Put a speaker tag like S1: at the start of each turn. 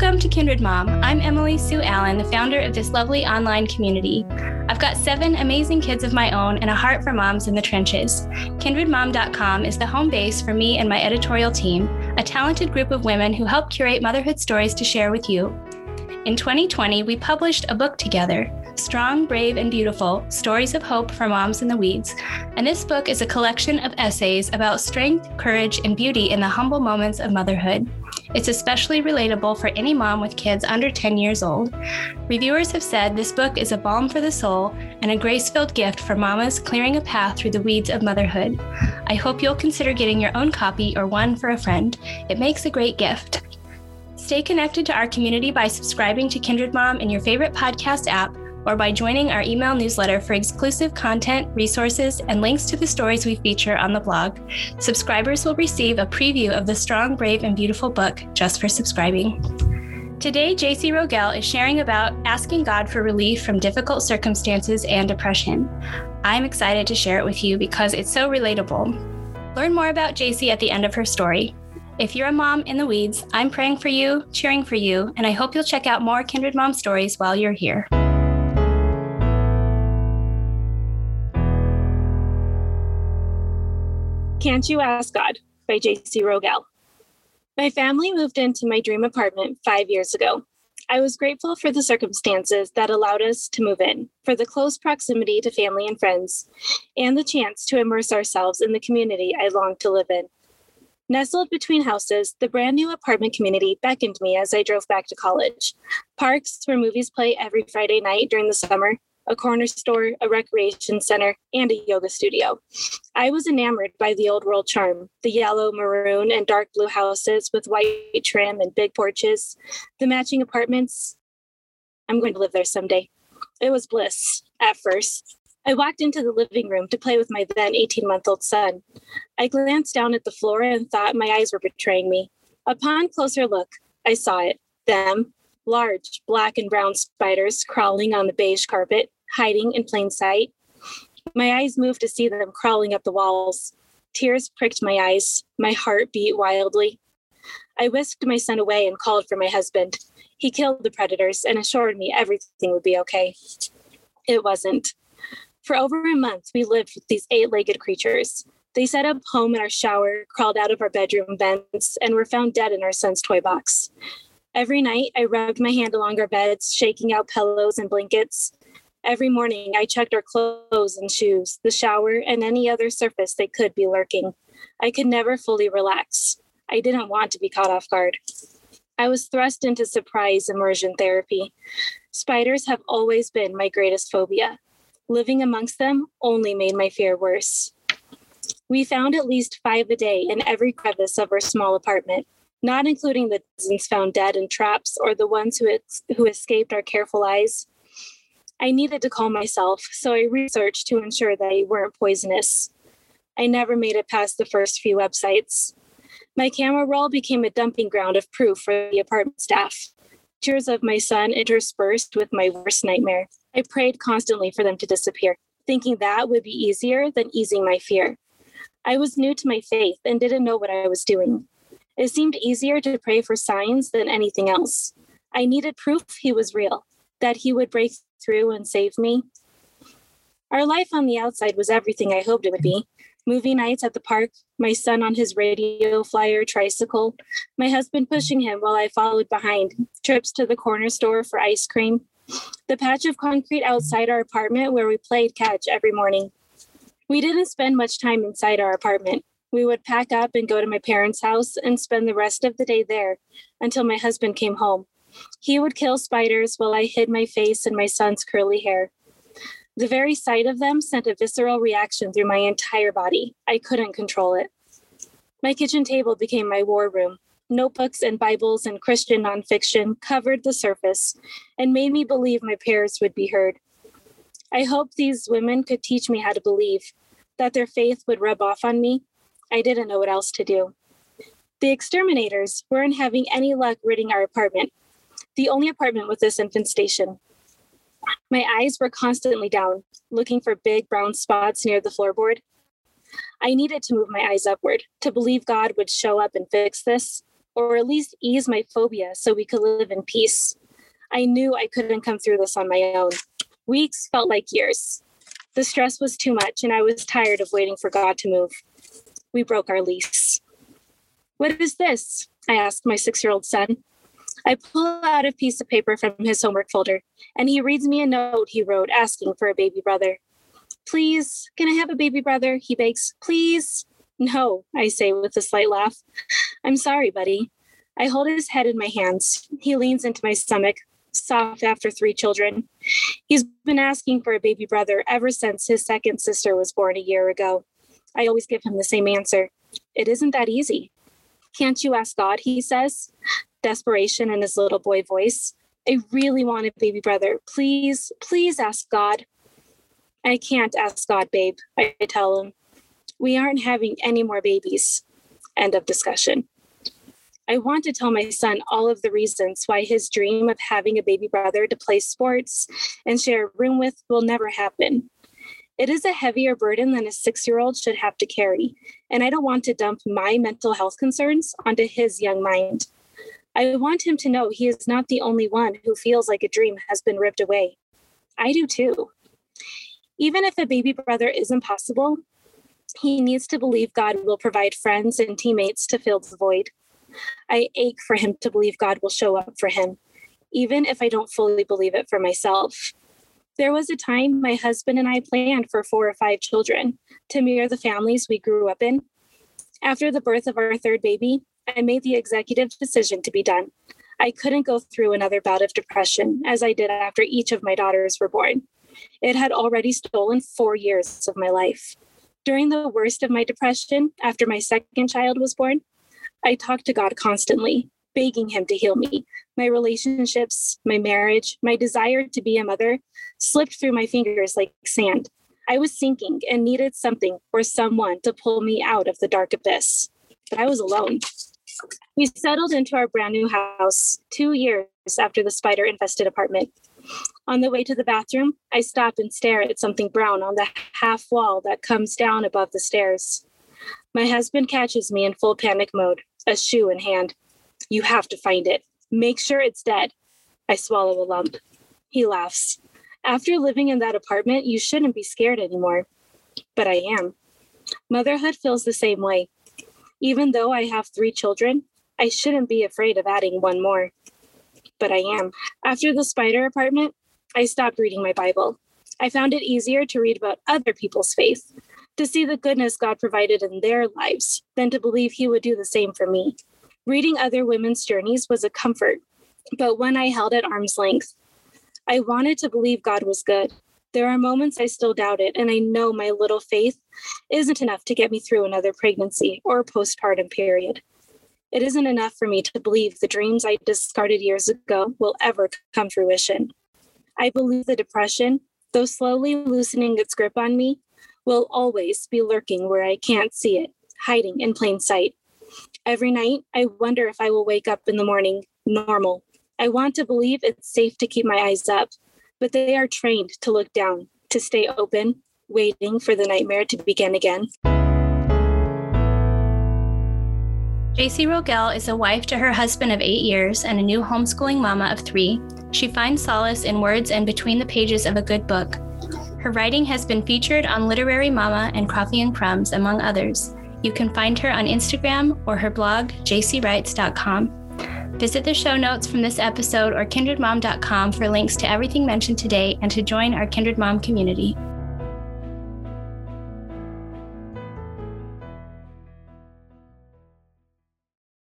S1: Welcome to Kindred Mom. I'm Emily Sue Allen, the founder of this lovely online community. I've got seven amazing kids of my own and a heart for moms in the trenches. KindredMom.com is the home base for me and my editorial team, a talented group of women who help curate motherhood stories to share with you. In 2020, we published a book together, Strong, Brave, and Beautiful Stories of Hope for Moms in the Weeds. And this book is a collection of essays about strength, courage, and beauty in the humble moments of motherhood. It's especially relatable for any mom with kids under 10 years old. Reviewers have said this book is a balm for the soul and a grace filled gift for mamas clearing a path through the weeds of motherhood. I hope you'll consider getting your own copy or one for a friend. It makes a great gift. Stay connected to our community by subscribing to Kindred Mom in your favorite podcast app or by joining our email newsletter for exclusive content, resources, and links to the stories we feature on the blog. Subscribers will receive a preview of the strong, brave, and beautiful book just for subscribing. Today, Jacey Rogel is sharing about asking God for relief from difficult circumstances and depression. I'm excited to share it with you because it's so relatable. Learn more about Jacey at the end of her story. If you're a mom in the weeds, I'm praying for you, cheering for you, and I hope you'll check out more Kindred Mom stories while you're here.
S2: Can't You Ask God by Jacey Rogel. My family moved into my dream apartment five years ago. I was grateful for the circumstances that allowed us to move in, for the close proximity to family and friends, and the chance to immerse ourselves in the community I longed to live in. Nestled between houses, the brand new apartment community beckoned me as I drove back to college. Parks where movies play every Friday night during the summer, a corner store, a recreation center, and a yoga studio. I was enamored by the old world charm the yellow, maroon, and dark blue houses with white trim and big porches, the matching apartments. I'm going to live there someday. It was bliss at first. I walked into the living room to play with my then 18 month old son. I glanced down at the floor and thought my eyes were betraying me. Upon closer look, I saw it them, large black and brown spiders crawling on the beige carpet, hiding in plain sight. My eyes moved to see them crawling up the walls. Tears pricked my eyes. My heart beat wildly. I whisked my son away and called for my husband. He killed the predators and assured me everything would be okay. It wasn't. For over a month, we lived with these eight legged creatures. They set up home in our shower, crawled out of our bedroom vents, and were found dead in our son's toy box. Every night, I rubbed my hand along our beds, shaking out pillows and blankets. Every morning, I checked our clothes and shoes, the shower, and any other surface they could be lurking. I could never fully relax. I didn't want to be caught off guard. I was thrust into surprise immersion therapy. Spiders have always been my greatest phobia. Living amongst them only made my fear worse. We found at least five a day in every crevice of our small apartment, not including the dozens found dead in traps or the ones who, ex- who escaped our careful eyes. I needed to calm myself, so I researched to ensure they weren't poisonous. I never made it past the first few websites. My camera roll became a dumping ground of proof for the apartment staff. Tears of my son interspersed with my worst nightmare. I prayed constantly for them to disappear, thinking that would be easier than easing my fear. I was new to my faith and didn't know what I was doing. It seemed easier to pray for signs than anything else. I needed proof he was real, that he would break through and save me. Our life on the outside was everything I hoped it would be. Movie nights at the park, my son on his radio flyer tricycle, my husband pushing him while I followed behind, trips to the corner store for ice cream, the patch of concrete outside our apartment where we played catch every morning. We didn't spend much time inside our apartment. We would pack up and go to my parents' house and spend the rest of the day there until my husband came home. He would kill spiders while I hid my face in my son's curly hair. The very sight of them sent a visceral reaction through my entire body. I couldn't control it. My kitchen table became my war room. Notebooks and Bibles and Christian nonfiction covered the surface and made me believe my prayers would be heard. I hoped these women could teach me how to believe, that their faith would rub off on me. I didn't know what else to do. The exterminators weren't having any luck ridding our apartment the only apartment with this infant station. My eyes were constantly down, looking for big brown spots near the floorboard. I needed to move my eyes upward to believe God would show up and fix this, or at least ease my phobia so we could live in peace. I knew I couldn't come through this on my own. Weeks felt like years. The stress was too much, and I was tired of waiting for God to move. We broke our lease. What is this? I asked my six year old son. I pull out a piece of paper from his homework folder, and he reads me a note he wrote asking for a baby brother. Please, can I have a baby brother? He begs. Please. No, I say with a slight laugh. I'm sorry, buddy. I hold his head in my hands. He leans into my stomach, soft after three children. He's been asking for a baby brother ever since his second sister was born a year ago. I always give him the same answer It isn't that easy. Can't you ask God? He says, desperation in his little boy voice. I really want a baby brother. Please, please ask God. I can't ask God, babe, I tell him. We aren't having any more babies. End of discussion. I want to tell my son all of the reasons why his dream of having a baby brother to play sports and share a room with will never happen. It is a heavier burden than a six year old should have to carry, and I don't want to dump my mental health concerns onto his young mind. I want him to know he is not the only one who feels like a dream has been ripped away. I do too. Even if a baby brother is impossible, he needs to believe God will provide friends and teammates to fill the void. I ache for him to believe God will show up for him, even if I don't fully believe it for myself. There was a time my husband and I planned for four or five children to mirror the families we grew up in. After the birth of our third baby, I made the executive decision to be done. I couldn't go through another bout of depression as I did after each of my daughters were born. It had already stolen four years of my life. During the worst of my depression, after my second child was born, I talked to God constantly, begging Him to heal me. My relationships, my marriage, my desire to be a mother slipped through my fingers like sand. I was sinking and needed something or someone to pull me out of the dark abyss. But I was alone. We settled into our brand new house two years after the spider infested apartment. On the way to the bathroom, I stop and stare at something brown on the half wall that comes down above the stairs. My husband catches me in full panic mode, a shoe in hand. You have to find it. Make sure it's dead. I swallow a lump. He laughs. After living in that apartment, you shouldn't be scared anymore. But I am. Motherhood feels the same way. Even though I have three children, I shouldn't be afraid of adding one more. But I am. After the spider apartment, I stopped reading my Bible. I found it easier to read about other people's faith, to see the goodness God provided in their lives, than to believe He would do the same for me. Reading other women's journeys was a comfort, but one I held at arm's length. I wanted to believe God was good. There are moments I still doubt it, and I know my little faith isn't enough to get me through another pregnancy or postpartum period. It isn't enough for me to believe the dreams I discarded years ago will ever come fruition. I believe the depression, though slowly loosening its grip on me, will always be lurking where I can't see it, hiding in plain sight. Every night, I wonder if I will wake up in the morning normal. I want to believe it's safe to keep my eyes up, but they are trained to look down, to stay open, waiting for the nightmare to begin again.
S1: Jacey Rogel is a wife to her husband of eight years and a new homeschooling mama of three. She finds solace in words and between the pages of a good book. Her writing has been featured on Literary Mama and Coffee and Crumbs, among others. You can find her on Instagram or her blog, jcwrites.com. Visit the show notes from this episode or kindredmom.com for links to everything mentioned today and to join our Kindred Mom community.